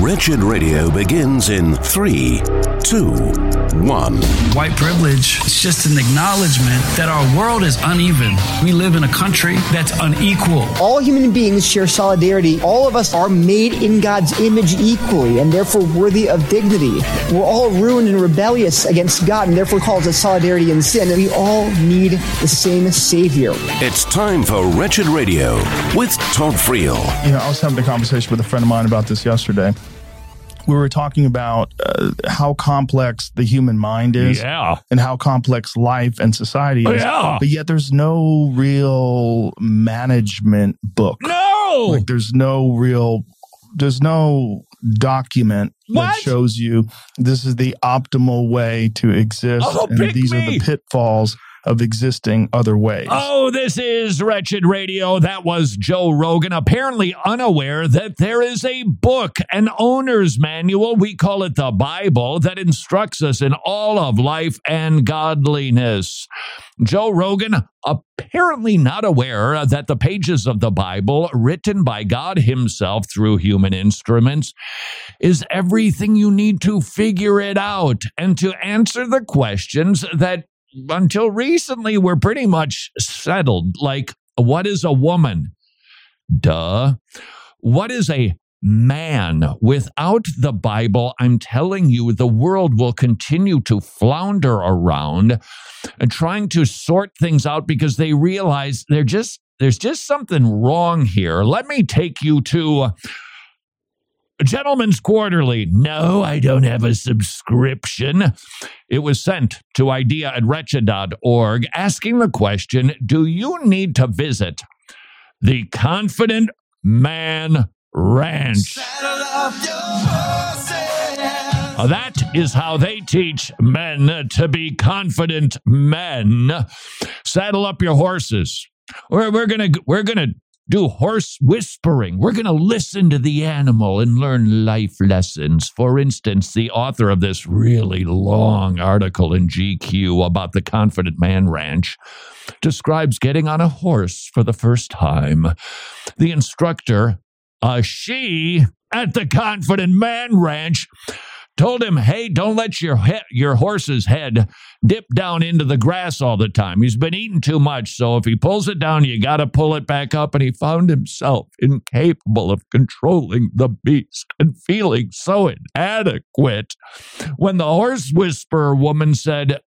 Wretched Radio begins in three, two, one. White privilege is just an acknowledgement that our world is uneven. We live in a country that's unequal. All human beings share solidarity. All of us are made in God's image equally and therefore worthy of dignity. We're all ruined and rebellious against God and therefore calls us solidarity in sin. And we all need the same Savior. It's time for Wretched Radio with Todd Friel. You know, I was having a conversation with a friend of mine about this yesterday. We were talking about uh, how complex the human mind is, Yeah. and how complex life and society is. Yeah. But yet, there's no real management book. No. Like, there's no real, there's no document that shows you this is the optimal way to exist, Oh, and these are the pitfalls of existing other ways. Oh, this is Wretched Radio. That was Joe Rogan, apparently unaware that there is a book, an owner's manual. We call it the Bible, that instructs us in all of life and godliness. Joe Rogan, apparently not aware that the pages of the Bible, written by God Himself through human instruments, is everything you need to figure it out and to answer the questions that until recently were pretty much settled. Like, what is a woman? Duh. What is a man? Without the Bible, I'm telling you, the world will continue to flounder around and trying to sort things out because they realize they're just there's just something wrong here. Let me take you to Gentleman's Quarterly. No, I don't have a subscription. It was sent to idea at wretched.org asking the question Do you need to visit the Confident Man Ranch? Uh, that is how they teach men to be confident men. Saddle up your horses. We're, we're gonna we're gonna do horse whispering. We're gonna listen to the animal and learn life lessons. For instance, the author of this really long article in GQ about the Confident Man Ranch describes getting on a horse for the first time. The instructor, a she at the Confident Man Ranch, told him, "Hey, don't let your he- your horse's head dip down into the grass all the time. He's been eating too much, so if he pulls it down, you got to pull it back up." And he found himself incapable of controlling the beast and feeling so inadequate when the horse whisperer woman said,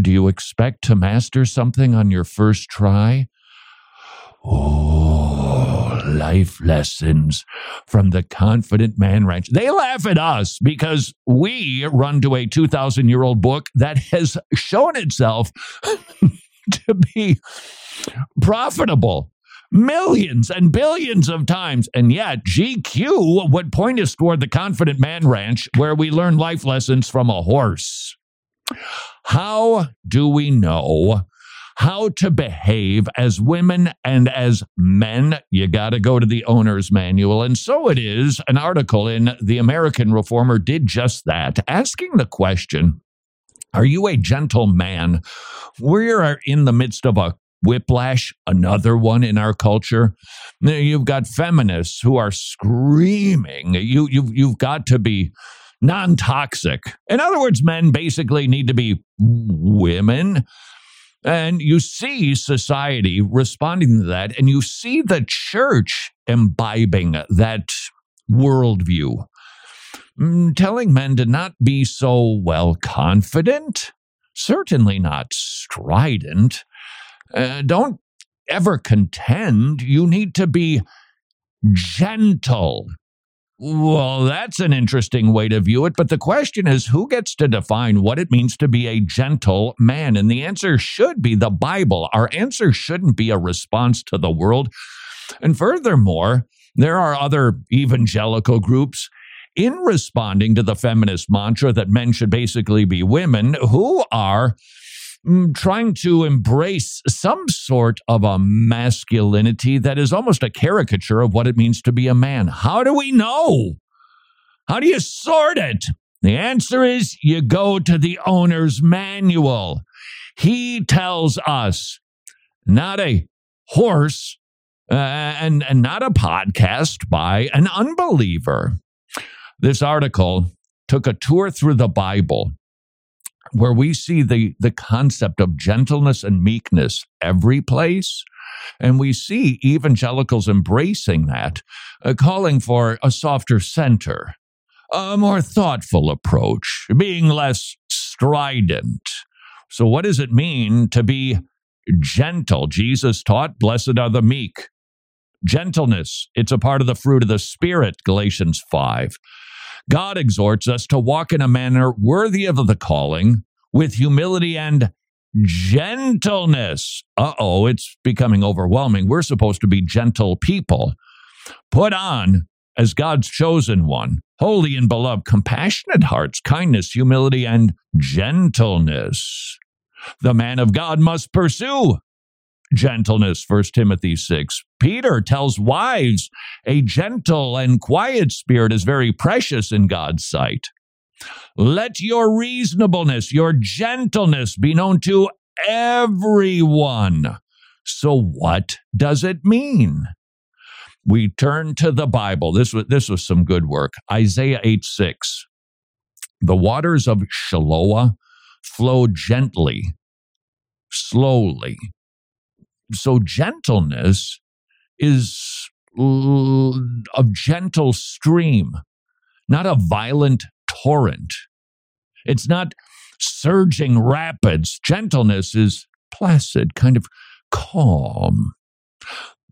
"Do you expect to master something on your first try?" Oh, life lessons from the Confident Man Ranch. They laugh at us because we run to a 2,000 year old book that has shown itself to be profitable millions and billions of times. And yet, GQ would point us toward the Confident Man Ranch where we learn life lessons from a horse. How do we know how to behave as women and as men? You got to go to the owner's manual. And so it is. An article in The American Reformer did just that, asking the question Are you a gentle man? We are in the midst of a whiplash, another one in our culture. You've got feminists who are screaming, you, you've, you've got to be non toxic. In other words, men basically need to be women. And you see society responding to that, and you see the church imbibing that worldview, Mm, telling men to not be so well confident, certainly not strident. Uh, don't ever contend. You need to be gentle. Well, that's an interesting way to view it, but the question is who gets to define what it means to be a gentle man? And the answer should be the Bible. Our answer shouldn't be a response to the world. And furthermore, there are other evangelical groups in responding to the feminist mantra that men should basically be women who are trying to embrace some sort of a masculinity that is almost a caricature of what it means to be a man. How do we know? How do you sort it? The answer is you go to the owner's manual. He tells us, not a horse uh, and, and not a podcast by an unbeliever. This article took a tour through the Bible where we see the, the concept of gentleness and meekness every place. And we see evangelicals embracing that, uh, calling for a softer center, a more thoughtful approach, being less strident. So, what does it mean to be gentle? Jesus taught, Blessed are the meek. Gentleness, it's a part of the fruit of the Spirit, Galatians 5. God exhorts us to walk in a manner worthy of the calling with humility and gentleness. Uh oh, it's becoming overwhelming. We're supposed to be gentle people. Put on as God's chosen one, holy and beloved, compassionate hearts, kindness, humility, and gentleness. The man of God must pursue gentleness, 1 Timothy 6. Peter tells wives a gentle and quiet spirit is very precious in God's sight. Let your reasonableness, your gentleness be known to everyone. So, what does it mean? We turn to the Bible. This was, this was some good work. Isaiah 8 6. The waters of Shiloah flow gently, slowly. So, gentleness is a gentle stream, not a violent torrent. It's not surging rapids. Gentleness is placid, kind of calm.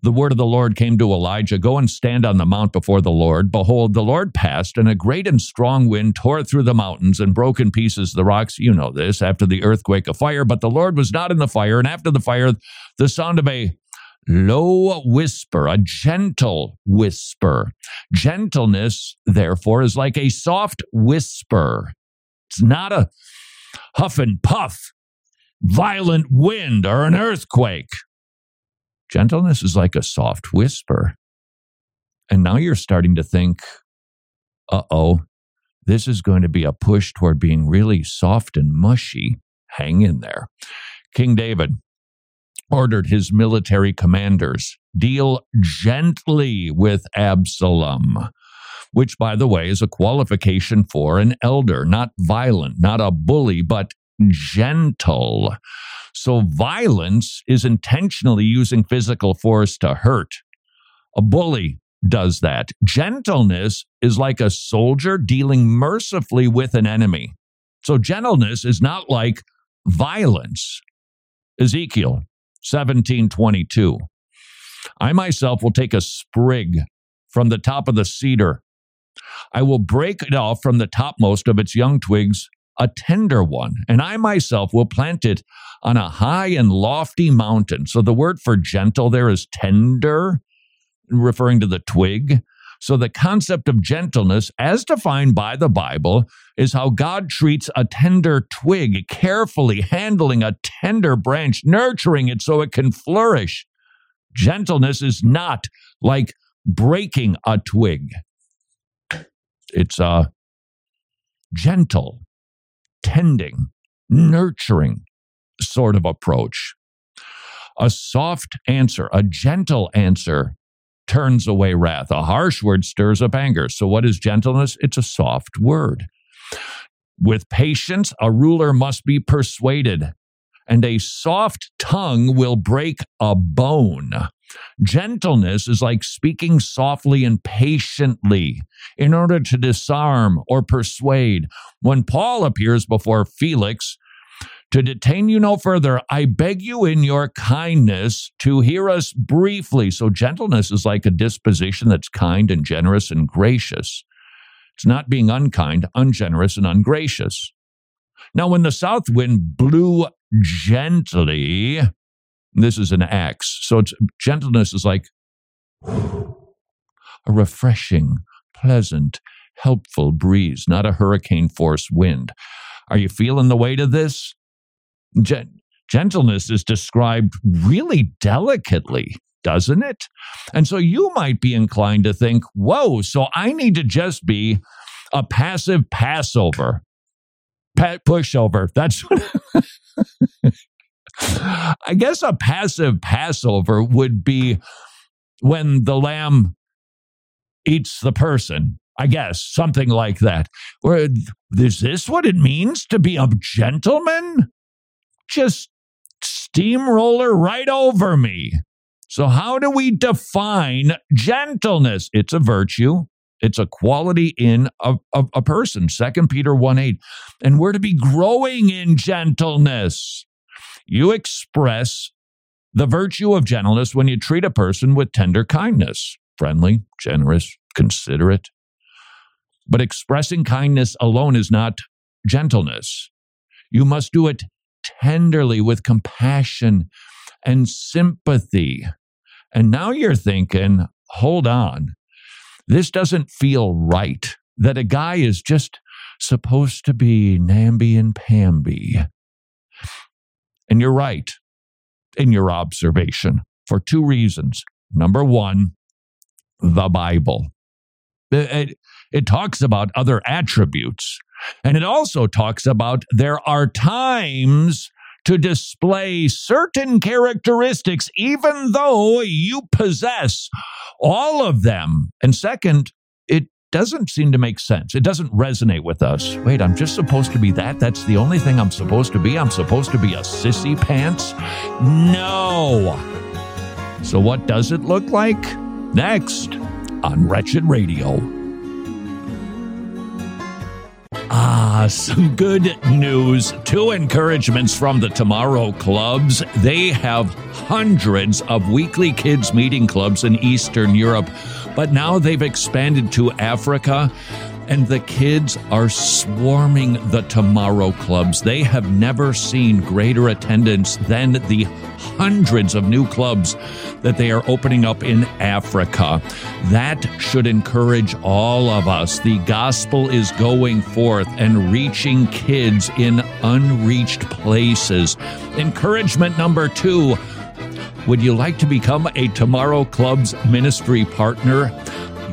The word of the Lord came to Elijah Go and stand on the mount before the Lord. Behold, the Lord passed, and a great and strong wind tore through the mountains and broke in pieces the rocks. You know this, after the earthquake, a fire. But the Lord was not in the fire, and after the fire, the sound of a low whisper, a gentle whisper. Gentleness, therefore, is like a soft whisper. It's not a huff and puff, violent wind, or an earthquake. Gentleness is like a soft whisper. And now you're starting to think, uh oh, this is going to be a push toward being really soft and mushy. Hang in there. King David, ordered his military commanders deal gently with Absalom, which, by the way, is a qualification for an elder, not violent, not a bully, but gentle. So, violence is intentionally using physical force to hurt. A bully does that. Gentleness is like a soldier dealing mercifully with an enemy. So, gentleness is not like violence. Ezekiel 1722. I myself will take a sprig from the top of the cedar. I will break it off from the topmost of its young twigs, a tender one, and I myself will plant it on a high and lofty mountain. So the word for gentle there is tender, referring to the twig. So, the concept of gentleness, as defined by the Bible, is how God treats a tender twig, carefully handling a tender branch, nurturing it so it can flourish. Gentleness is not like breaking a twig, it's a gentle, tending, nurturing sort of approach. A soft answer, a gentle answer turns away wrath. A harsh word stirs up anger. So, what is gentleness? It's a soft word. With patience, a ruler must be persuaded, and a soft tongue will break a bone. Gentleness is like speaking softly and patiently in order to disarm or persuade. When Paul appears before Felix, to detain you no further, I beg you in your kindness to hear us briefly. So, gentleness is like a disposition that's kind and generous and gracious. It's not being unkind, ungenerous, and ungracious. Now, when the south wind blew gently, this is an Acts. So, gentleness is like a refreshing, pleasant, helpful breeze, not a hurricane force wind. Are you feeling the weight of this? gentleness is described really delicately, doesn't it? And so you might be inclined to think, whoa, so I need to just be a passive Passover, pa- pushover. That's I guess a passive Passover would be when the lamb eats the person I guess, something like that. Or is this what it means to be a gentleman? Just steamroller right over me. So, how do we define gentleness? It's a virtue. It's a quality in a, a, a person. Second Peter 1 8. And we're to be growing in gentleness. You express the virtue of gentleness when you treat a person with tender kindness, friendly, generous, considerate. But expressing kindness alone is not gentleness. You must do it tenderly with compassion and sympathy. And now you're thinking, hold on, this doesn't feel right. That a guy is just supposed to be namby and pamby. And you're right in your observation for two reasons. Number one, the Bible. It, it, talks about other attributes, and it also talks about there are times to display certain characteristics, even though you possess all of them. And second, it doesn't seem to make sense. It doesn't resonate with us. Wait, I'm just supposed to be that? That's the only thing I'm supposed to be? I'm supposed to be a sissy pants? No. So, what does it look like? Next on Wretched Radio. Ah, some good news. Two encouragements from the Tomorrow Clubs. They have hundreds of weekly kids' meeting clubs in Eastern Europe, but now they've expanded to Africa and the kids are swarming the Tomorrow Clubs. They have never seen greater attendance than the hundreds of new clubs that they are opening up in Africa. That should encourage all of us. The gospel is going forth and reaching kids in unreached places. Encouragement number two. Would you like to become a Tomorrow Club's ministry partner?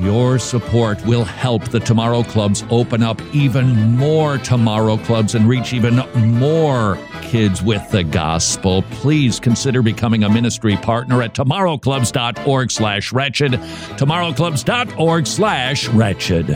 Your support will help the Tomorrow Clubs open up even more Tomorrow Clubs and reach even more kids with the gospel. Please consider becoming a ministry partner at tomorrowclubs.org slash wretched. Tomorrowclubs.org slash wretched.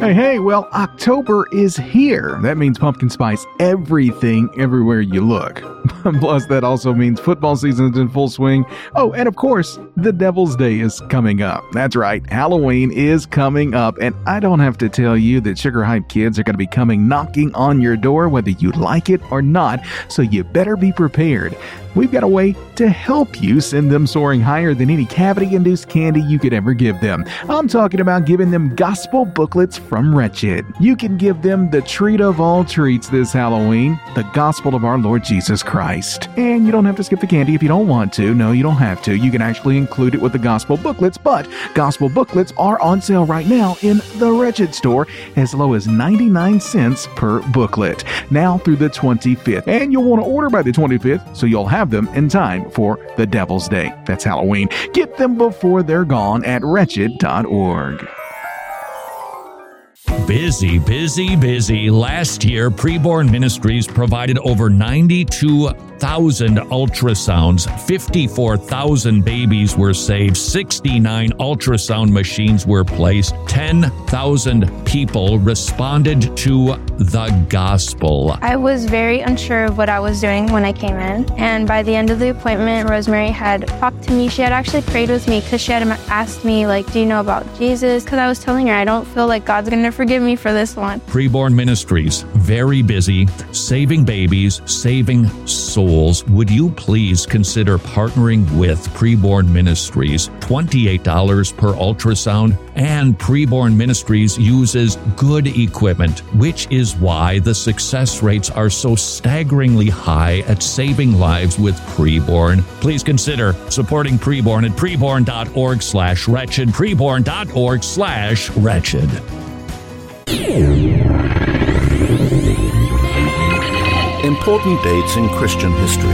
Hey, hey, well, October is here. That means pumpkin spice everything everywhere you look. Plus, that also means football season's in full swing. Oh, and of course, the Devil's Day is coming up. That's right, Halloween is coming up, and I don't have to tell you that Sugar Hype kids are going to be coming knocking on your door whether you like it or not, so you better be prepared we've got a way to help you send them soaring higher than any cavity induced candy you could ever give them. I'm talking about giving them gospel booklets from Wretched. You can give them the treat of all treats this Halloween the gospel of our Lord Jesus Christ. And you don't have to skip the candy if you don't want to. No, you don't have to. You can actually include it with the gospel booklets, but gospel booklets are on sale right now in the Wretched store as low as 99 cents per booklet. Now through the 25th. And you'll want to order by the 25th so you'll have them in time for the Devil's Day. That's Halloween. Get them before they're gone at wretched.org. Busy, busy, busy. Last year, Preborn Ministries provided over 92,000 ultrasounds. 54,000 babies were saved. 69 ultrasound machines were placed. 10,000 people responded to the gospel. I was very unsure of what I was doing when I came in. And by the end of the appointment, Rosemary had talked to me. She had actually prayed with me because she had asked me, like, do you know about Jesus? Because I was telling her, I don't feel like God's going to forgive me for this one. Preborn Ministries, very busy, saving babies, saving souls. Would you please consider partnering with Preborn Ministries? $28 per ultrasound. And Preborn Ministries uses good equipment, which is why the success rates are so staggeringly high at saving lives with Preborn. Please consider supporting Preborn at preborn.org slash wretched, preborn.org slash wretched. Important dates in Christian history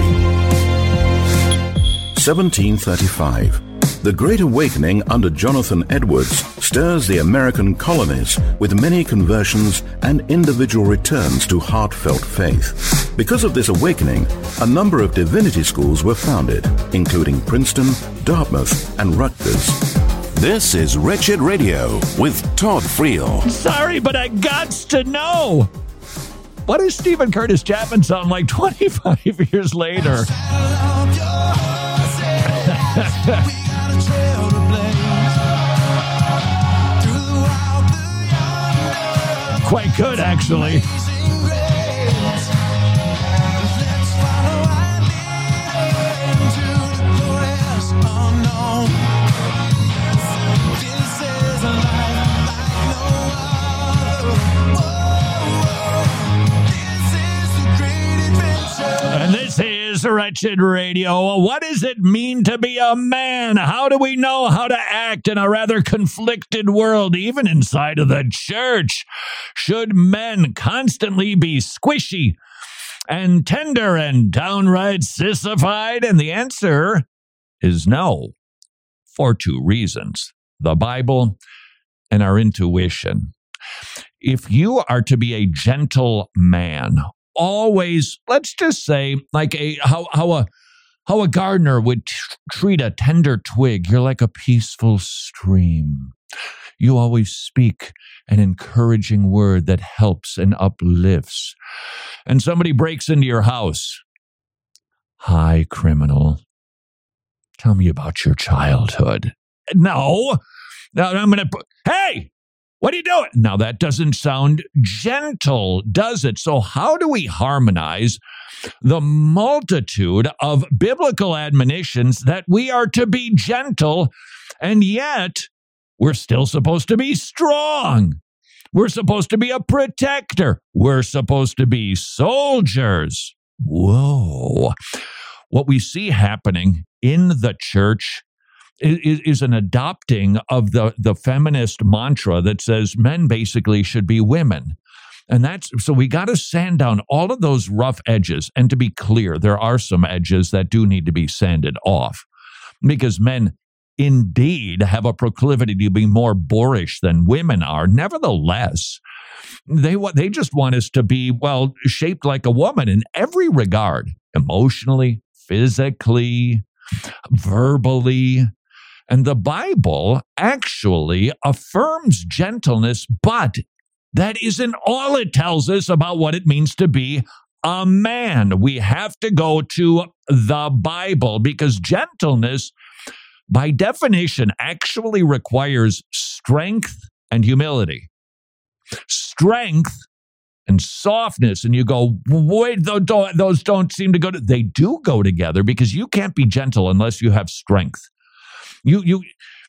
1735. The Great Awakening under Jonathan Edwards stirs the American colonies with many conversions and individual returns to heartfelt faith. Because of this awakening, a number of divinity schools were founded, including Princeton, Dartmouth, and Rutgers. This is Wretched Radio with Todd Friel. Sorry, but I got to know. What does Steven Curtis Chapman sound like 25 years later? Quite good, actually. Wretched Radio. What does it mean to be a man? How do we know how to act in a rather conflicted world, even inside of the church? Should men constantly be squishy and tender and downright sissified? And the answer is no, for two reasons the Bible and our intuition. If you are to be a gentle man, always let's just say like a how how a how a gardener would t- treat a tender twig. You're like a peaceful stream. You always speak an encouraging word that helps and uplifts. And somebody breaks into your house. Hi criminal. Tell me about your childhood. No. Now i'm gonna put hey what are you doing? Now, that doesn't sound gentle, does it? So, how do we harmonize the multitude of biblical admonitions that we are to be gentle, and yet we're still supposed to be strong? We're supposed to be a protector. We're supposed to be soldiers. Whoa. What we see happening in the church is, is an adopting of the, the feminist mantra that says men basically should be women. And that's so we got to sand down all of those rough edges. And to be clear, there are some edges that do need to be sanded off because men indeed have a proclivity to be more boorish than women are. Nevertheless, they they just want us to be well shaped like a woman in every regard, emotionally, physically, verbally, and the Bible actually affirms gentleness, but that isn't all it tells us about what it means to be a man. We have to go to the Bible because gentleness, by definition, actually requires strength and humility. Strength and softness. And you go, wait, those don't seem to go to, they do go together because you can't be gentle unless you have strength. You you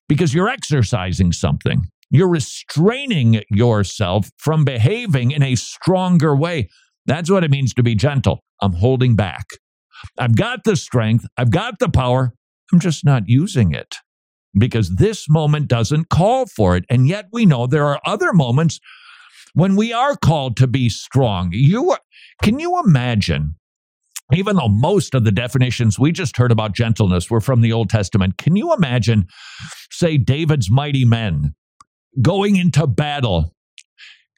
because you're exercising something. You're restraining yourself from behaving in a stronger way. That's what it means to be gentle. I'm holding back. I've got the strength, I've got the power, I'm just not using it because this moment doesn't call for it. And yet we know there are other moments when we are called to be strong. You can you imagine even though most of the definitions we just heard about gentleness were from the Old Testament, can you imagine, say, David's mighty men going into battle?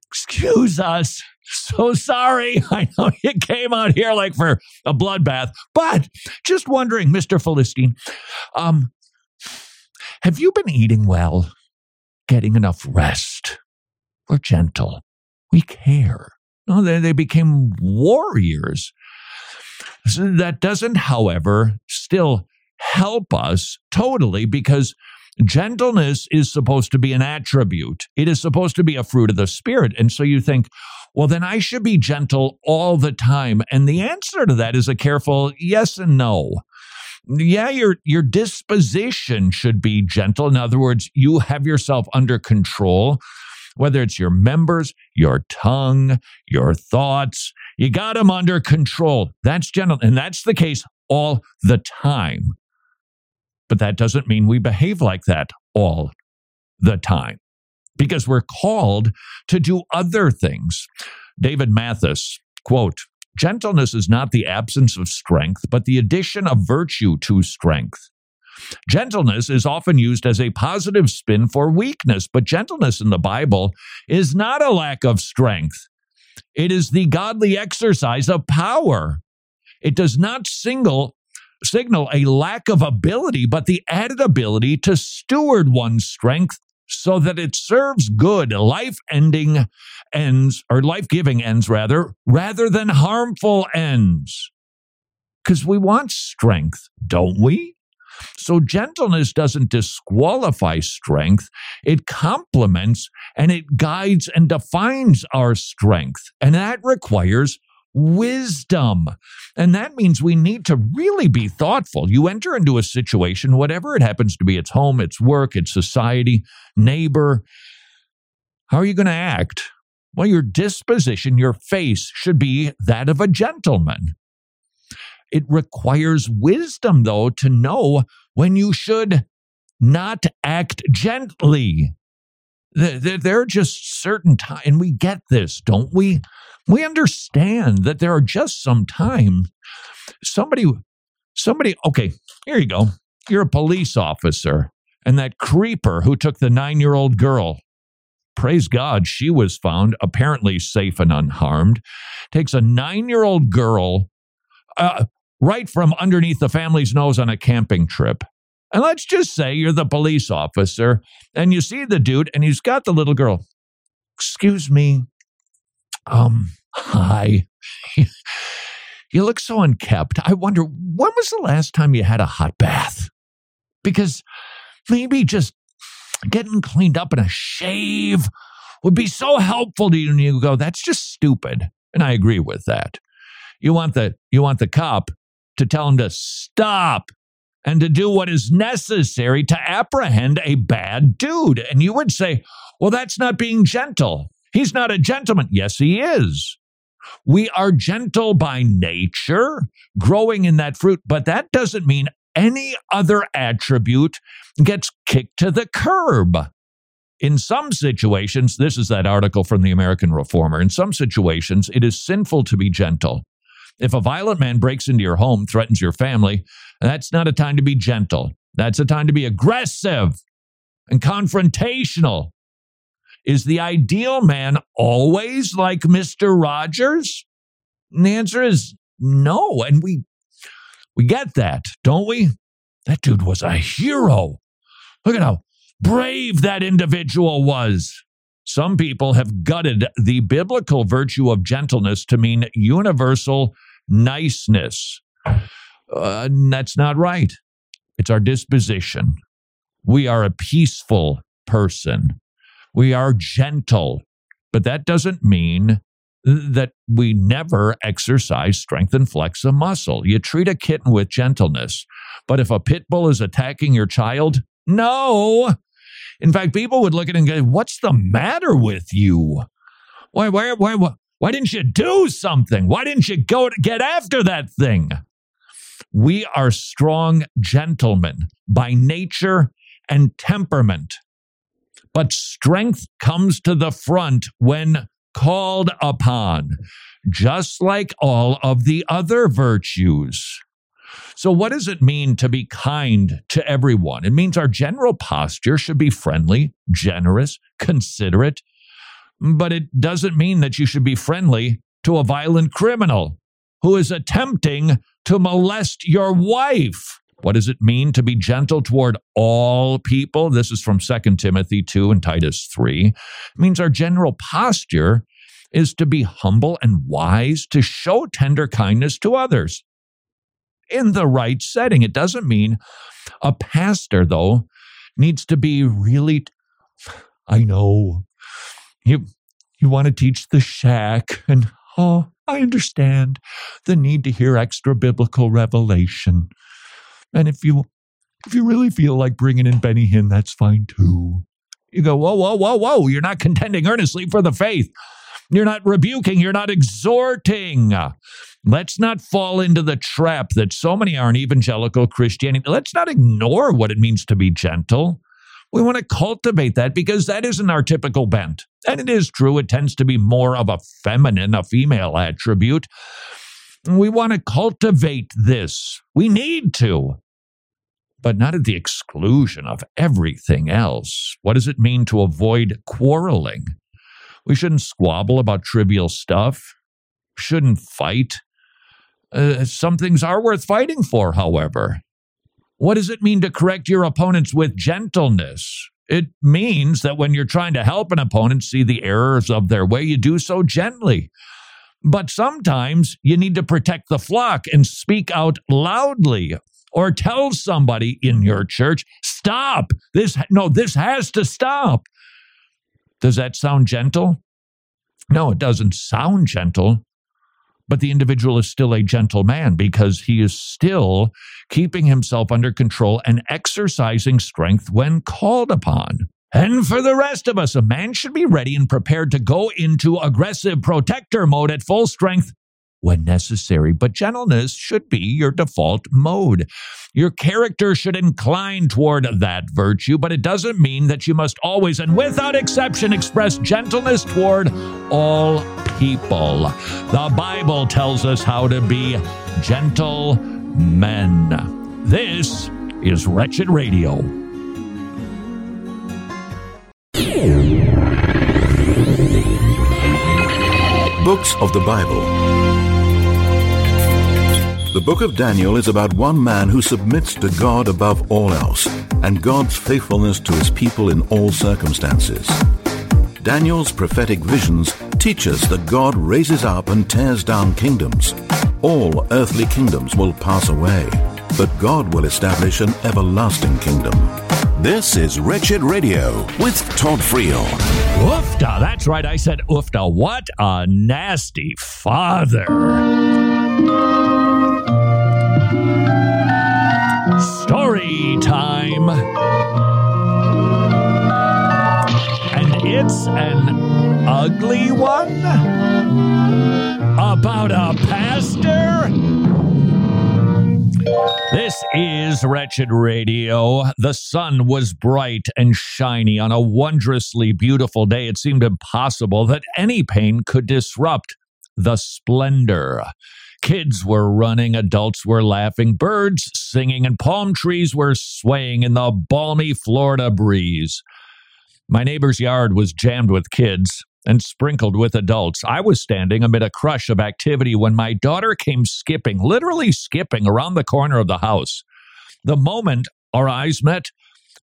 Excuse us. So sorry. I know you came out here like for a bloodbath, but just wondering, Mr. Philistine, um, have you been eating well? Getting enough rest? We're gentle. We care. No, they, they became warriors. That doesn't, however, still help us totally because gentleness is supposed to be an attribute. It is supposed to be a fruit of the Spirit. And so you think, well, then I should be gentle all the time. And the answer to that is a careful yes and no. Yeah, your your disposition should be gentle. In other words, you have yourself under control, whether it's your members, your tongue, your thoughts, you got them under control. That's gentle. And that's the case all the time. But that doesn't mean we behave like that all the time because we're called to do other things. David Mathis, quote, Gentleness is not the absence of strength, but the addition of virtue to strength. Gentleness is often used as a positive spin for weakness, but gentleness in the Bible is not a lack of strength. It is the godly exercise of power. It does not single signal a lack of ability, but the added ability to steward one's strength so that it serves good, life ending ends, or life giving ends rather, rather than harmful ends. Because we want strength, don't we? So gentleness doesn't disqualify strength, it complements and it guides and defines our strength. And that requires wisdom. And that means we need to really be thoughtful. You enter into a situation, whatever it happens to be, it's home, it's work, it's society, neighbor. How are you going to act? Well, your disposition, your face should be that of a gentleman. It requires wisdom, though, to know when you should not act gently. There are just certain times, and we get this, don't we? We understand that there are just some times somebody, somebody, okay, here you go. You're a police officer, and that creeper who took the nine year old girl, praise God, she was found apparently safe and unharmed, takes a nine year old girl, uh, right from underneath the family's nose on a camping trip. And let's just say you're the police officer and you see the dude and he's got the little girl. Excuse me. Um, hi. you look so unkept. I wonder when was the last time you had a hot bath? Because maybe just getting cleaned up and a shave would be so helpful to you. And you go, that's just stupid. And I agree with that. You want the you want the cop to tell him to stop and to do what is necessary to apprehend a bad dude. And you would say, well, that's not being gentle. He's not a gentleman. Yes, he is. We are gentle by nature, growing in that fruit, but that doesn't mean any other attribute gets kicked to the curb. In some situations, this is that article from the American Reformer. In some situations, it is sinful to be gentle. If a violent man breaks into your home, threatens your family, that's not a time to be gentle. That's a time to be aggressive and confrontational. Is the ideal man always like Mr. Rogers? And the answer is no. And we we get that, don't we? That dude was a hero. Look at how brave that individual was. Some people have gutted the biblical virtue of gentleness to mean universal niceness. Uh, that's not right. It's our disposition. We are a peaceful person. We are gentle, but that doesn't mean that we never exercise strength and flex a muscle. You treat a kitten with gentleness, but if a pit bull is attacking your child, no, in fact, people would look at it and go, What's the matter with you? Why, why, why, why, why didn't you do something? Why didn't you go to get after that thing? We are strong gentlemen by nature and temperament. But strength comes to the front when called upon, just like all of the other virtues. So, what does it mean to be kind to everyone? It means our general posture should be friendly, generous, considerate, but it doesn't mean that you should be friendly to a violent criminal who is attempting to molest your wife. What does it mean to be gentle toward all people? This is from 2 Timothy 2 and Titus 3. It means our general posture is to be humble and wise, to show tender kindness to others in the right setting. It doesn't mean a pastor, though, needs to be really. I know you you want to teach the shack, and oh, I understand the need to hear extra biblical revelation. And if you if you really feel like bringing in Benny Hinn, that's fine too. You go, whoa, whoa, whoa, whoa! You're not contending earnestly for the faith. You're not rebuking. You're not exhorting. Let's not fall into the trap that so many are in evangelical Christianity. Let's not ignore what it means to be gentle. We want to cultivate that because that isn't our typical bent. And it is true, it tends to be more of a feminine, a female attribute. We want to cultivate this. We need to, but not at the exclusion of everything else. What does it mean to avoid quarreling? We shouldn't squabble about trivial stuff, shouldn't fight Uh, some things are worth fighting for, however. What does it mean to correct your opponents with gentleness? It means that when you're trying to help an opponent see the errors of their way, you do so gently. But sometimes you need to protect the flock and speak out loudly or tell somebody in your church, stop. This no, this has to stop. Does that sound gentle? No, it doesn't sound gentle. But the individual is still a gentle man because he is still keeping himself under control and exercising strength when called upon. And for the rest of us, a man should be ready and prepared to go into aggressive protector mode at full strength when necessary, but gentleness should be your default mode. Your character should incline toward that virtue, but it doesn't mean that you must always and without exception express gentleness toward all people. The Bible tells us how to be gentle men. This is Wretched Radio. Books of the Bible. The book of Daniel is about one man who submits to God above all else and God's faithfulness to his people in all circumstances. Daniel's prophetic visions teach us that God raises up and tears down kingdoms. All earthly kingdoms will pass away, but God will establish an everlasting kingdom. This is Wretched Radio with Todd Friel. Oofta, that's right, I said oofta. What a nasty father. Time. And it's an ugly one? About a pastor? This is Wretched Radio. The sun was bright and shiny on a wondrously beautiful day. It seemed impossible that any pain could disrupt the splendor. Kids were running, adults were laughing, birds singing, and palm trees were swaying in the balmy Florida breeze. My neighbor's yard was jammed with kids and sprinkled with adults. I was standing amid a crush of activity when my daughter came skipping, literally skipping around the corner of the house. The moment our eyes met,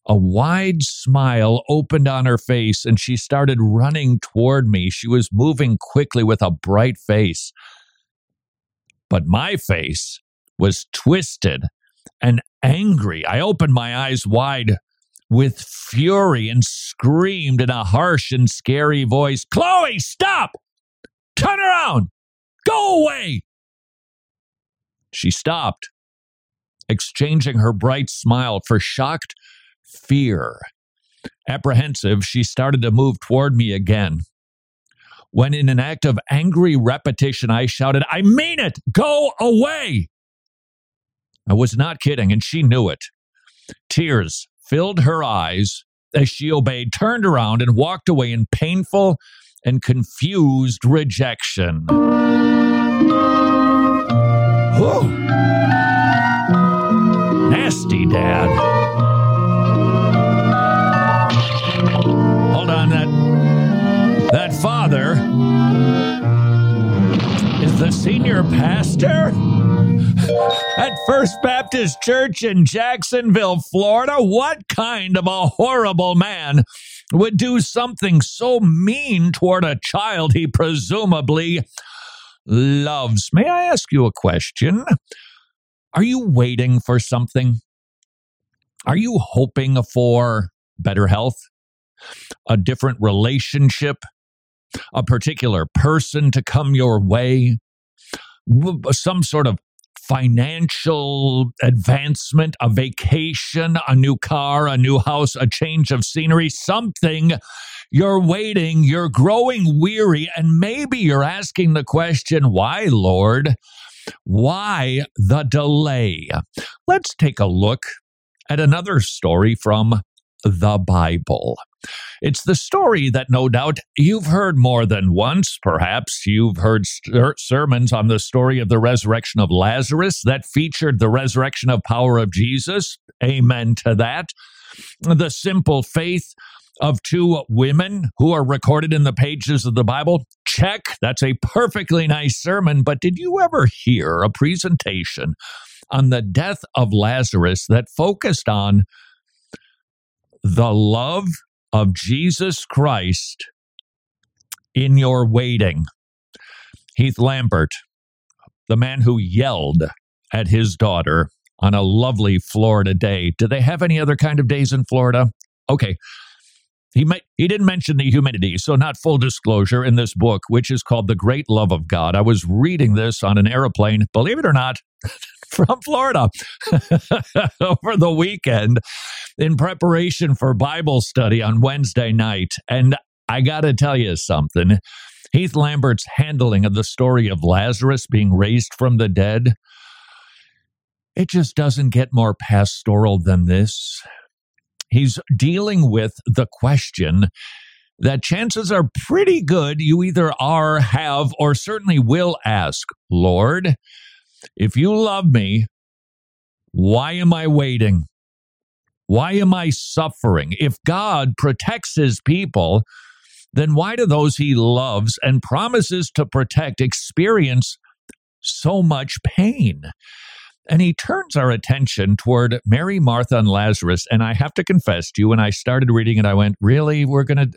a wide smile opened on her face and she started running toward me. She was moving quickly with a bright face. But my face was twisted and angry. I opened my eyes wide with fury and screamed in a harsh and scary voice, Chloe, stop! Turn around! Go away! She stopped, exchanging her bright smile for shocked fear. Apprehensive, she started to move toward me again. When, in an act of angry repetition, I shouted, I mean it! Go away! I was not kidding, and she knew it. Tears filled her eyes as she obeyed, turned around, and walked away in painful and confused rejection. Whew. Nasty dad. Hold on, that that father is the senior pastor at First Baptist Church in Jacksonville, Florida. What kind of a horrible man would do something so mean toward a child he presumably loves? May I ask you a question? Are you waiting for something? Are you hoping for better health? A different relationship? A particular person to come your way? Some sort of financial advancement, a vacation, a new car, a new house, a change of scenery, something. You're waiting, you're growing weary, and maybe you're asking the question, why, Lord? Why the delay? Let's take a look at another story from the Bible. It's the story that no doubt you've heard more than once. Perhaps you've heard ser- sermons on the story of the resurrection of Lazarus that featured the resurrection of power of Jesus. Amen to that. The simple faith of two women who are recorded in the pages of the Bible check. That's a perfectly nice sermon. But did you ever hear a presentation on the death of Lazarus that focused on the love of Jesus Christ in your waiting? Heath Lambert, the man who yelled at his daughter on a lovely Florida day. Do they have any other kind of days in Florida? Okay. He he didn't mention the humidity, so not full disclosure in this book, which is called The Great Love of God. I was reading this on an airplane, believe it or not, from Florida over the weekend in preparation for Bible study on Wednesday night. And I got to tell you something. Heath Lambert's handling of the story of Lazarus being raised from the dead, it just doesn't get more pastoral than this. He's dealing with the question that chances are pretty good you either are, have, or certainly will ask, Lord, if you love me, why am I waiting? Why am I suffering? If God protects his people, then why do those he loves and promises to protect experience so much pain? And he turns our attention toward Mary, Martha, and Lazarus. And I have to confess to you, when I started reading it, I went, Really? We're going to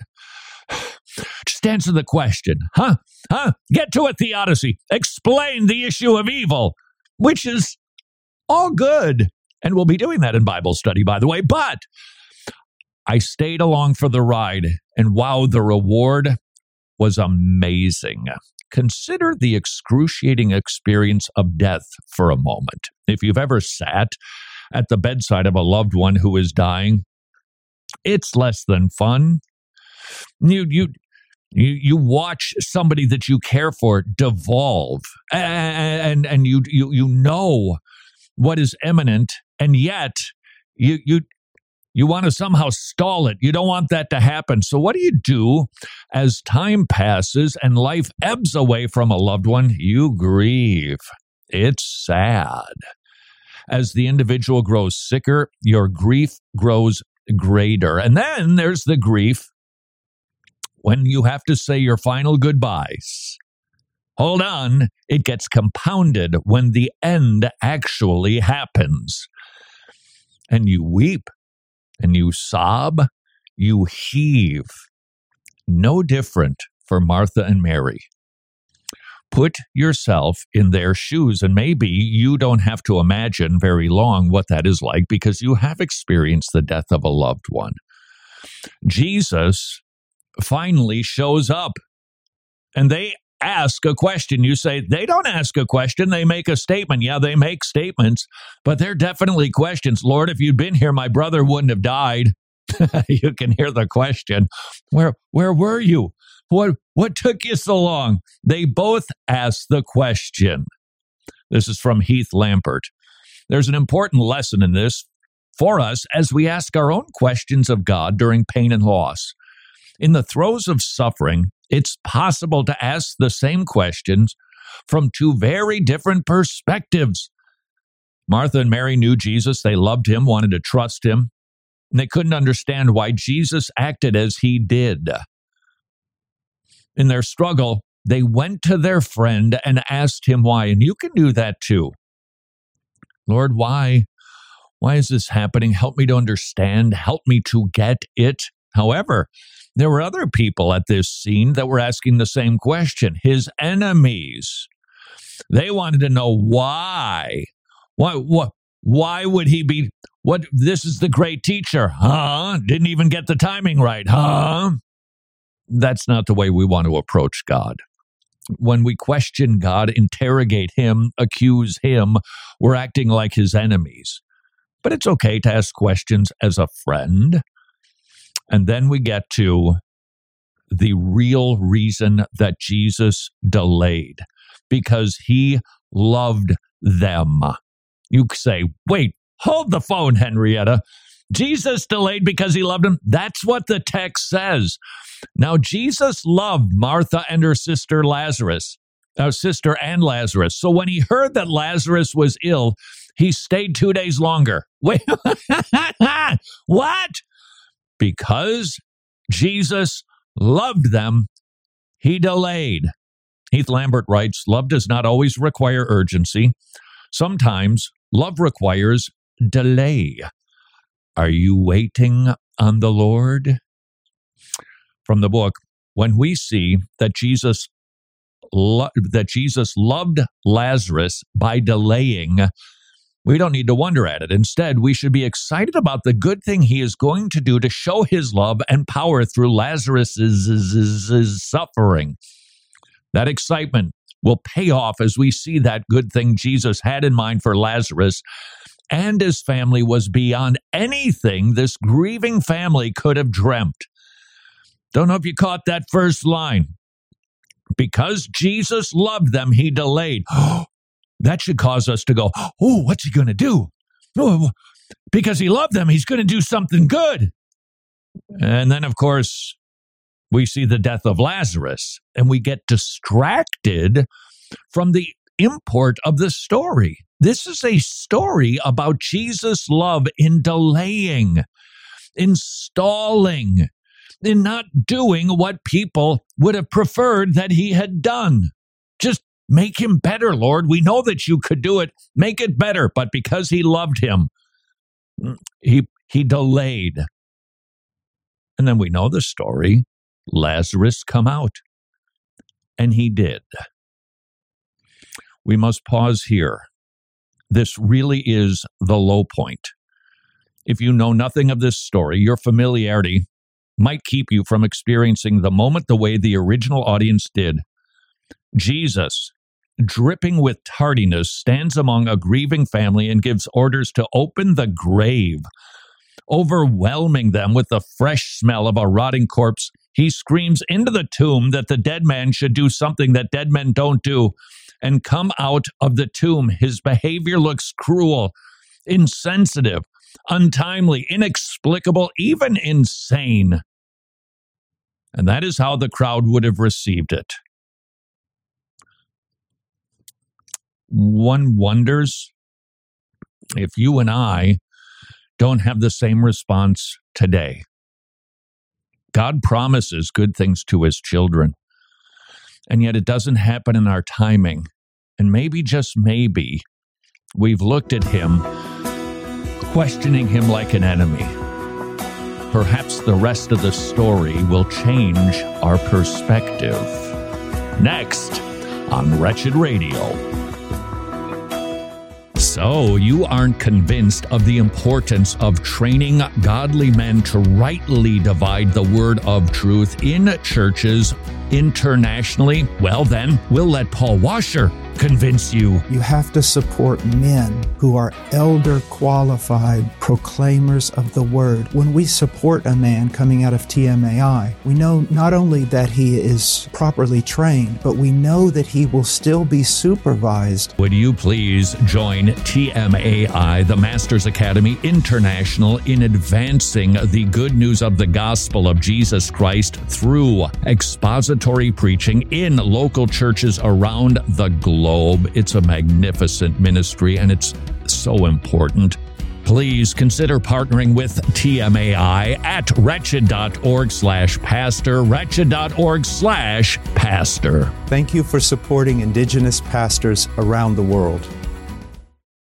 just answer the question, huh? Huh? Get to it, Theodicy. Explain the issue of evil, which is all good. And we'll be doing that in Bible study, by the way. But I stayed along for the ride, and wow, the reward was amazing. Consider the excruciating experience of death for a moment. If you've ever sat at the bedside of a loved one who is dying, it's less than fun. You, you, you, you watch somebody that you care for devolve, and, and you, you, you know what is imminent, and yet you, you, you want to somehow stall it. You don't want that to happen. So, what do you do as time passes and life ebbs away from a loved one? You grieve. It's sad. As the individual grows sicker, your grief grows greater. And then there's the grief when you have to say your final goodbyes. Hold on, it gets compounded when the end actually happens. And you weep and you sob, you heave. No different for Martha and Mary. Put yourself in their shoes, and maybe you don't have to imagine very long what that is like because you have experienced the death of a loved one. Jesus finally shows up, and they ask a question. You say, they don't ask a question, they make a statement. Yeah, they make statements, but they're definitely questions. Lord, if you'd been here, my brother wouldn't have died. you can hear the question. Where where were you? What what took you so long? They both ask the question. This is from Heath Lambert. There's an important lesson in this for us as we ask our own questions of God during pain and loss. In the throes of suffering, it's possible to ask the same questions from two very different perspectives. Martha and Mary knew Jesus, they loved him, wanted to trust him, and they couldn't understand why Jesus acted as he did. In their struggle, they went to their friend and asked him why, and you can do that too. Lord, why? Why is this happening? Help me to understand. Help me to get it. However, there were other people at this scene that were asking the same question his enemies. They wanted to know why. Why, what, why would he be? What? This is the great teacher, huh? Didn't even get the timing right, huh? That's not the way we want to approach God. When we question God, interrogate him, accuse him, we're acting like his enemies. But it's okay to ask questions as a friend. And then we get to the real reason that Jesus delayed because he loved them. You say, wait, hold the phone, Henrietta. Jesus delayed because he loved them. That's what the text says. Now, Jesus loved Martha and her sister Lazarus, our sister and Lazarus. So when he heard that Lazarus was ill, he stayed two days longer. Wait, what? Because Jesus loved them, he delayed. Heath Lambert writes Love does not always require urgency. Sometimes love requires delay. Are you waiting on the Lord? From the book, when we see that Jesus lo- that Jesus loved Lazarus by delaying, we don't need to wonder at it. Instead, we should be excited about the good thing he is going to do to show his love and power through Lazarus' suffering. That excitement will pay off as we see that good thing Jesus had in mind for Lazarus and his family was beyond anything this grieving family could have dreamt. Don't know if you caught that first line. Because Jesus loved them, he delayed. Oh, that should cause us to go, Oh, what's he going to do? Oh, because he loved them, he's going to do something good. And then, of course, we see the death of Lazarus and we get distracted from the import of the story. This is a story about Jesus' love in delaying, in stalling, in not doing what people would have preferred that he had done. Just make him better, Lord. We know that you could do it. Make it better. But because he loved him, he, he delayed. And then we know the story. Lazarus come out. And he did. We must pause here. This really is the low point. If you know nothing of this story, your familiarity might keep you from experiencing the moment the way the original audience did. Jesus, dripping with tardiness, stands among a grieving family and gives orders to open the grave. Overwhelming them with the fresh smell of a rotting corpse, he screams into the tomb that the dead man should do something that dead men don't do and come out of the tomb. His behavior looks cruel, insensitive, untimely, inexplicable, even insane. And that is how the crowd would have received it. One wonders if you and I don't have the same response today. God promises good things to his children, and yet it doesn't happen in our timing. And maybe, just maybe, we've looked at him, questioning him like an enemy. Perhaps the rest of the story will change our perspective. Next on Wretched Radio. So, you aren't convinced of the importance of training godly men to rightly divide the word of truth in churches internationally? Well, then, we'll let Paul Washer convince you. You have to support men who are elder qualified proclaimers of the word. When we support a man coming out of TMAI, we know not only that he is properly trained, but we know that he will still be supervised. Would you please join TMAI, the Masters Academy International, in advancing the good news of the gospel of Jesus Christ through expository preaching in local churches around the globe? It's a magnificent ministry and it's so important. Please consider partnering with TMAI at wretched.org slash pastor, wretched.org slash pastor. Thank you for supporting Indigenous pastors around the world.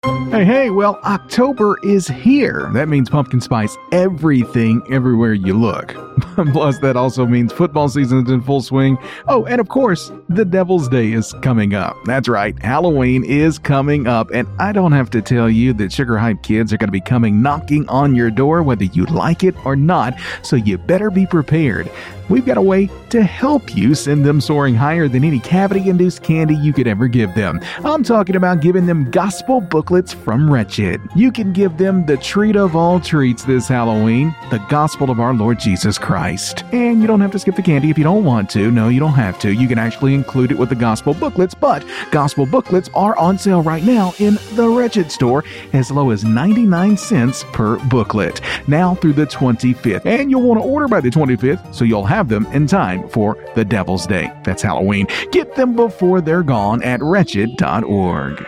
Hey, hey, well, October is here. That means pumpkin spice everything everywhere you look. Plus, that also means football season is in full swing. Oh, and of course, the Devil's Day is coming up. That's right, Halloween is coming up, and I don't have to tell you that Sugar Hype kids are going to be coming knocking on your door whether you like it or not, so you better be prepared we've got a way to help you send them soaring higher than any cavity induced candy you could ever give them. I'm talking about giving them gospel booklets from Wretched. You can give them the treat of all treats this Halloween, the gospel of our Lord Jesus Christ. And you don't have to skip the candy if you don't want to. No, you don't have to. You can actually include it with the gospel booklets, but gospel booklets are on sale right now in the Wretched store as low as 99 cents per booklet. Now through the 25th. And you'll want to order by the 25th so you'll have have them in time for the Devil's Day. That's Halloween. Get them before they're gone at wretched.org.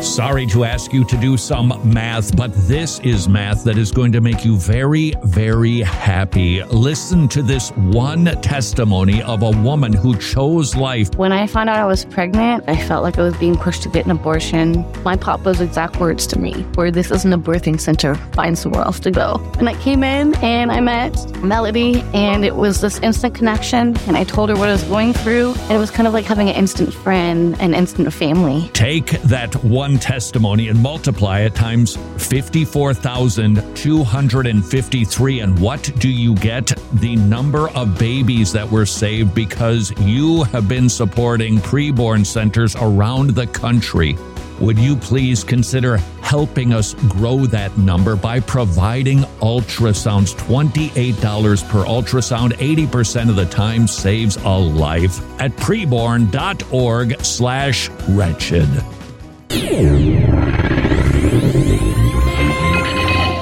Sorry to ask you to do some math, but this is math that is going to make you very, very happy. Listen to this one testimony of a woman who chose life. When I found out I was pregnant, I felt like I was being pushed to get an abortion. My papa's exact words to me where this isn't a birthing center, find somewhere else to go. And I came in and I met Melody, and it was this instant connection. And I told her what I was going through, and it was kind of like having an instant friend, an instant family. Take that one testimony and multiply it times 54,253. And what do you get? The number of babies that were saved because you have been supporting preborn centers around the country. Would you please consider helping us grow that number by providing ultrasounds? $28 per ultrasound, 80% of the time saves a life at preborn.org slash wretched.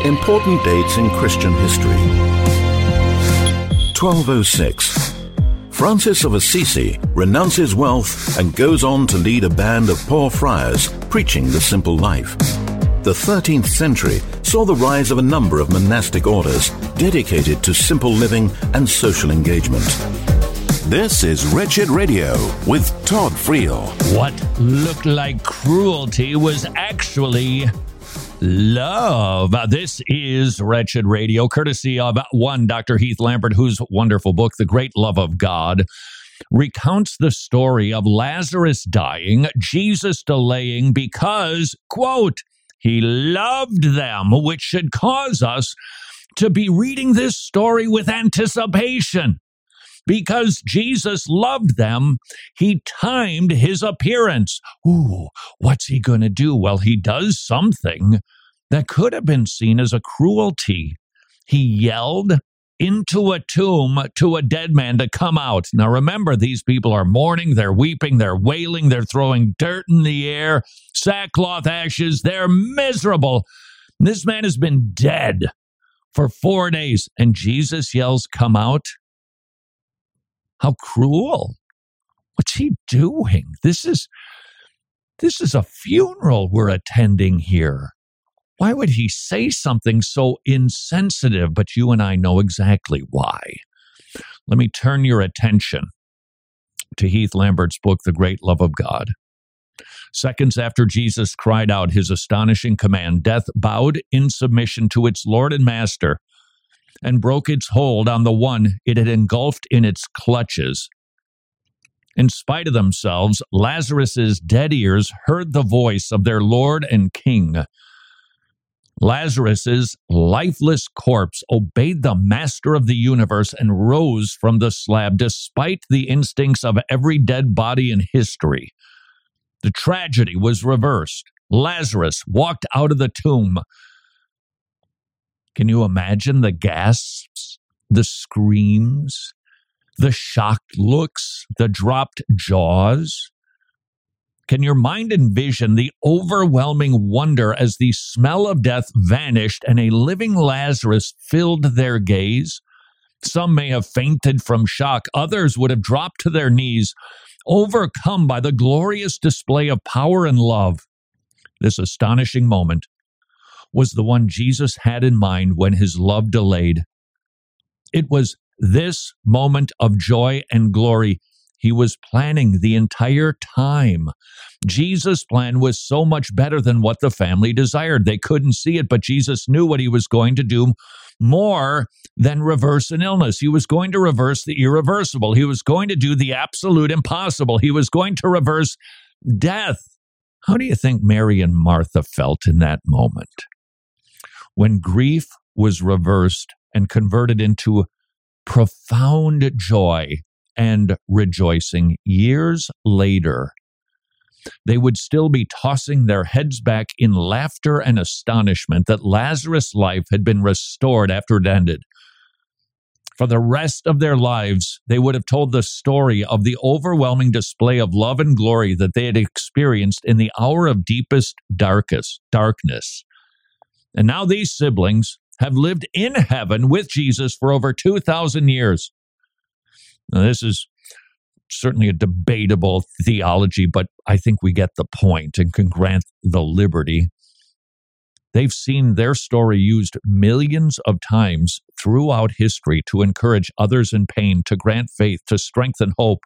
Important dates in Christian history. 1206. Francis of Assisi renounces wealth and goes on to lead a band of poor friars preaching the simple life. The 13th century saw the rise of a number of monastic orders dedicated to simple living and social engagement. This is Wretched Radio with Todd Friel. What looked like cruelty was actually love. This is Wretched Radio, courtesy of one Dr. Heath Lambert, whose wonderful book, The Great Love of God, recounts the story of Lazarus dying, Jesus delaying because, quote, he loved them, which should cause us to be reading this story with anticipation. Because Jesus loved them, he timed his appearance. Ooh, what's he going to do? Well, he does something that could have been seen as a cruelty. He yelled into a tomb to a dead man to come out. Now, remember, these people are mourning, they're weeping, they're wailing, they're throwing dirt in the air, sackcloth ashes, they're miserable. This man has been dead for four days, and Jesus yells, Come out. How cruel. What's he doing? This is this is a funeral we're attending here. Why would he say something so insensitive? But you and I know exactly why. Let me turn your attention to Heath Lambert's book, The Great Love of God. Seconds after Jesus cried out his astonishing command, death bowed in submission to its Lord and Master and broke its hold on the one it had engulfed in its clutches. In spite of themselves, Lazarus's dead ears heard the voice of their Lord and King. Lazarus's lifeless corpse obeyed the master of the universe and rose from the slab despite the instincts of every dead body in history. The tragedy was reversed. Lazarus walked out of the tomb can you imagine the gasps, the screams, the shocked looks, the dropped jaws? Can your mind envision the overwhelming wonder as the smell of death vanished and a living Lazarus filled their gaze? Some may have fainted from shock, others would have dropped to their knees, overcome by the glorious display of power and love. This astonishing moment was the one Jesus had in mind when his love delayed. It was this moment of joy and glory he was planning the entire time. Jesus' plan was so much better than what the family desired. They couldn't see it, but Jesus knew what he was going to do more than reverse an illness. He was going to reverse the irreversible. He was going to do the absolute impossible. He was going to reverse death. How do you think Mary and Martha felt in that moment? When grief was reversed and converted into profound joy and rejoicing years later, they would still be tossing their heads back in laughter and astonishment that Lazarus' life had been restored after it ended. For the rest of their lives, they would have told the story of the overwhelming display of love and glory that they had experienced in the hour of deepest darkest darkness. And now these siblings have lived in heaven with Jesus for over 2,000 years. Now, this is certainly a debatable theology, but I think we get the point and can grant the liberty. They've seen their story used millions of times throughout history to encourage others in pain, to grant faith, to strengthen hope,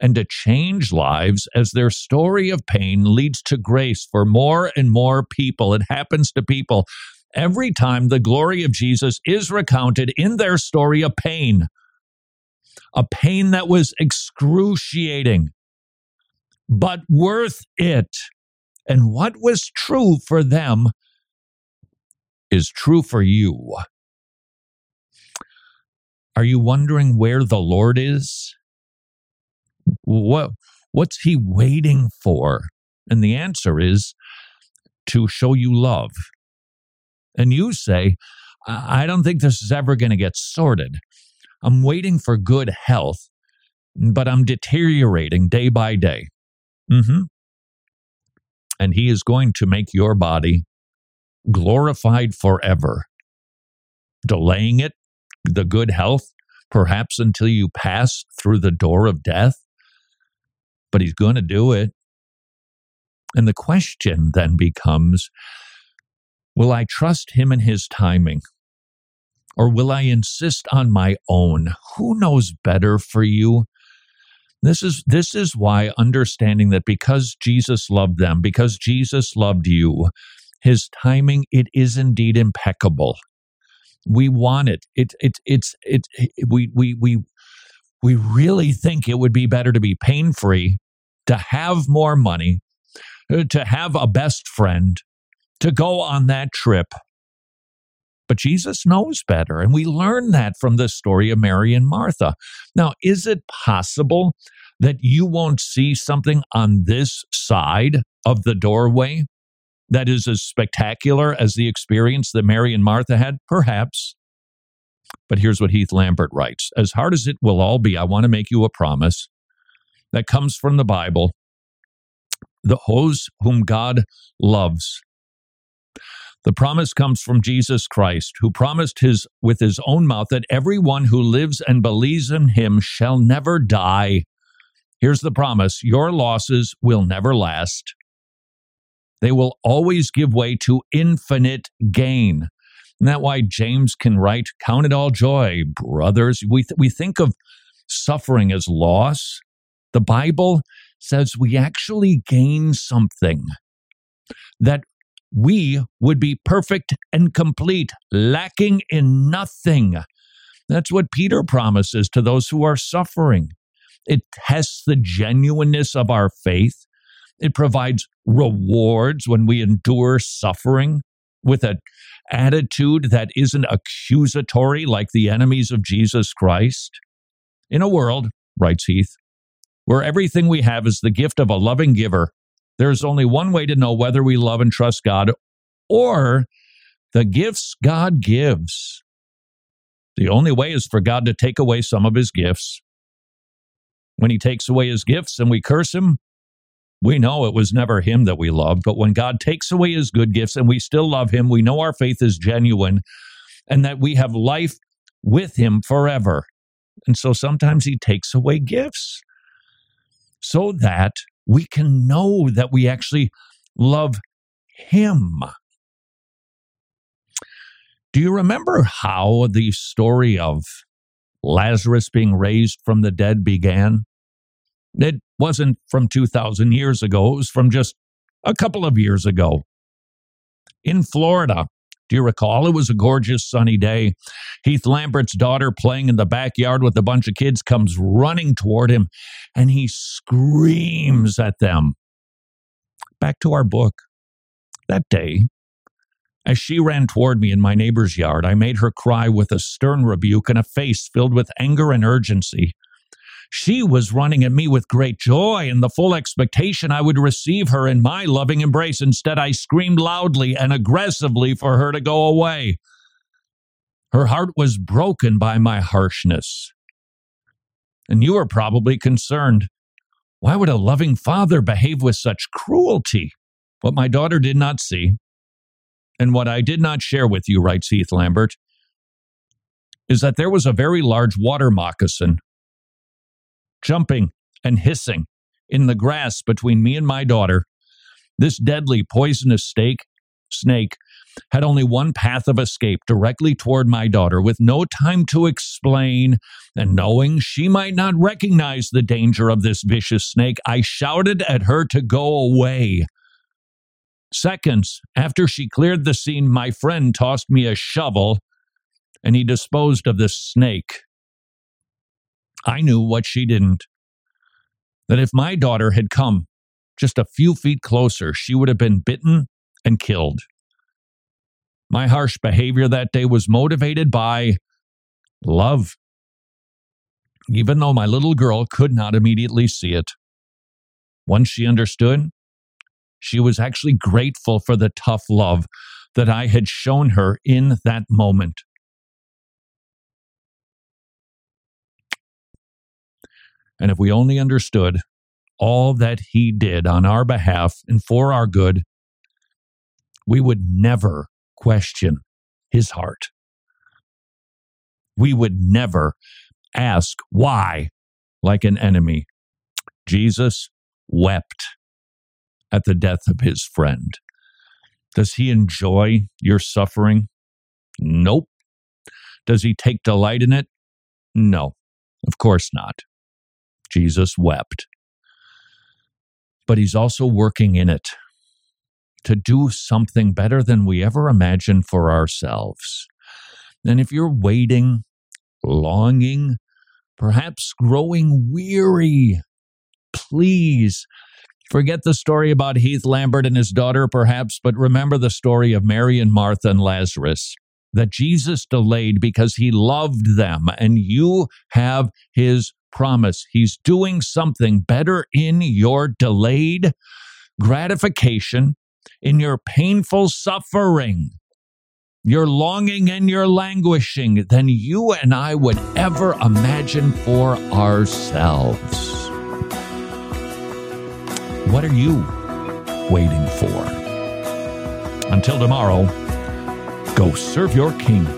and to change lives as their story of pain leads to grace for more and more people. It happens to people every time the glory of Jesus is recounted in their story of pain, a pain that was excruciating, but worth it. And what was true for them is true for you. Are you wondering where the Lord is? What, what's he waiting for? And the answer is to show you love. And you say, I don't think this is ever going to get sorted. I'm waiting for good health, but I'm deteriorating day by day. Mm-hmm. And he is going to make your body glorified forever, delaying it, the good health, perhaps until you pass through the door of death. But he's going to do it. And the question then becomes will I trust him and his timing? Or will I insist on my own? Who knows better for you? This is this is why understanding that because Jesus loved them, because Jesus loved you, his timing it is indeed impeccable. We want it. It it it's it, we we we we really think it would be better to be pain free, to have more money, uh, to have a best friend, to go on that trip. But Jesus knows better, and we learn that from the story of Mary and Martha. Now, is it possible that you won't see something on this side of the doorway that is as spectacular as the experience that Mary and Martha had? Perhaps. But here's what Heath Lambert writes As hard as it will all be, I want to make you a promise that comes from the Bible. The those whom God loves. The promise comes from Jesus Christ, who promised his with his own mouth that everyone who lives and believes in him shall never die. Here's the promise your losses will never last. They will always give way to infinite gain. Isn't that why James can write, Count it all joy, brothers? We, th- we think of suffering as loss. The Bible says we actually gain something that we would be perfect and complete, lacking in nothing. That's what Peter promises to those who are suffering. It tests the genuineness of our faith. It provides rewards when we endure suffering with an attitude that isn't accusatory like the enemies of Jesus Christ. In a world, writes Heath, where everything we have is the gift of a loving giver, there's only one way to know whether we love and trust God or the gifts God gives. The only way is for God to take away some of his gifts. When he takes away his gifts and we curse him, we know it was never him that we loved. But when God takes away his good gifts and we still love him, we know our faith is genuine and that we have life with him forever. And so sometimes he takes away gifts so that we can know that we actually love him. Do you remember how the story of Lazarus being raised from the dead began? It wasn't from 2,000 years ago, it was from just a couple of years ago. In Florida, do you recall? It was a gorgeous sunny day. Heath Lambert's daughter, playing in the backyard with a bunch of kids, comes running toward him and he screams at them. Back to our book. That day, as she ran toward me in my neighbor's yard, I made her cry with a stern rebuke and a face filled with anger and urgency. She was running at me with great joy and the full expectation I would receive her in my loving embrace. Instead, I screamed loudly and aggressively for her to go away. Her heart was broken by my harshness. And you are probably concerned. Why would a loving father behave with such cruelty? What my daughter did not see, and what I did not share with you, writes Heath Lambert, is that there was a very large water moccasin jumping and hissing in the grass between me and my daughter. This deadly poisonous snake, snake had only one path of escape directly toward my daughter with no time to explain. And knowing she might not recognize the danger of this vicious snake, I shouted at her to go away. Seconds after she cleared the scene, my friend tossed me a shovel and he disposed of the snake. I knew what she didn't. That if my daughter had come just a few feet closer, she would have been bitten and killed. My harsh behavior that day was motivated by love. Even though my little girl could not immediately see it. Once she understood, she was actually grateful for the tough love that I had shown her in that moment. And if we only understood all that He did on our behalf and for our good, we would never question His heart. We would never ask why like an enemy. Jesus wept at the death of his friend. Does he enjoy your suffering? Nope. Does he take delight in it? No, of course not. Jesus wept. But he's also working in it to do something better than we ever imagined for ourselves. And if you're waiting, longing, perhaps growing weary, please forget the story about Heath Lambert and his daughter, perhaps, but remember the story of Mary and Martha and Lazarus that Jesus delayed because he loved them, and you have his promise. He's doing something better in your delayed gratification, in your painful suffering, your longing and your languishing than you and I would ever imagine for ourselves. What are you waiting for? Until tomorrow, go serve your king.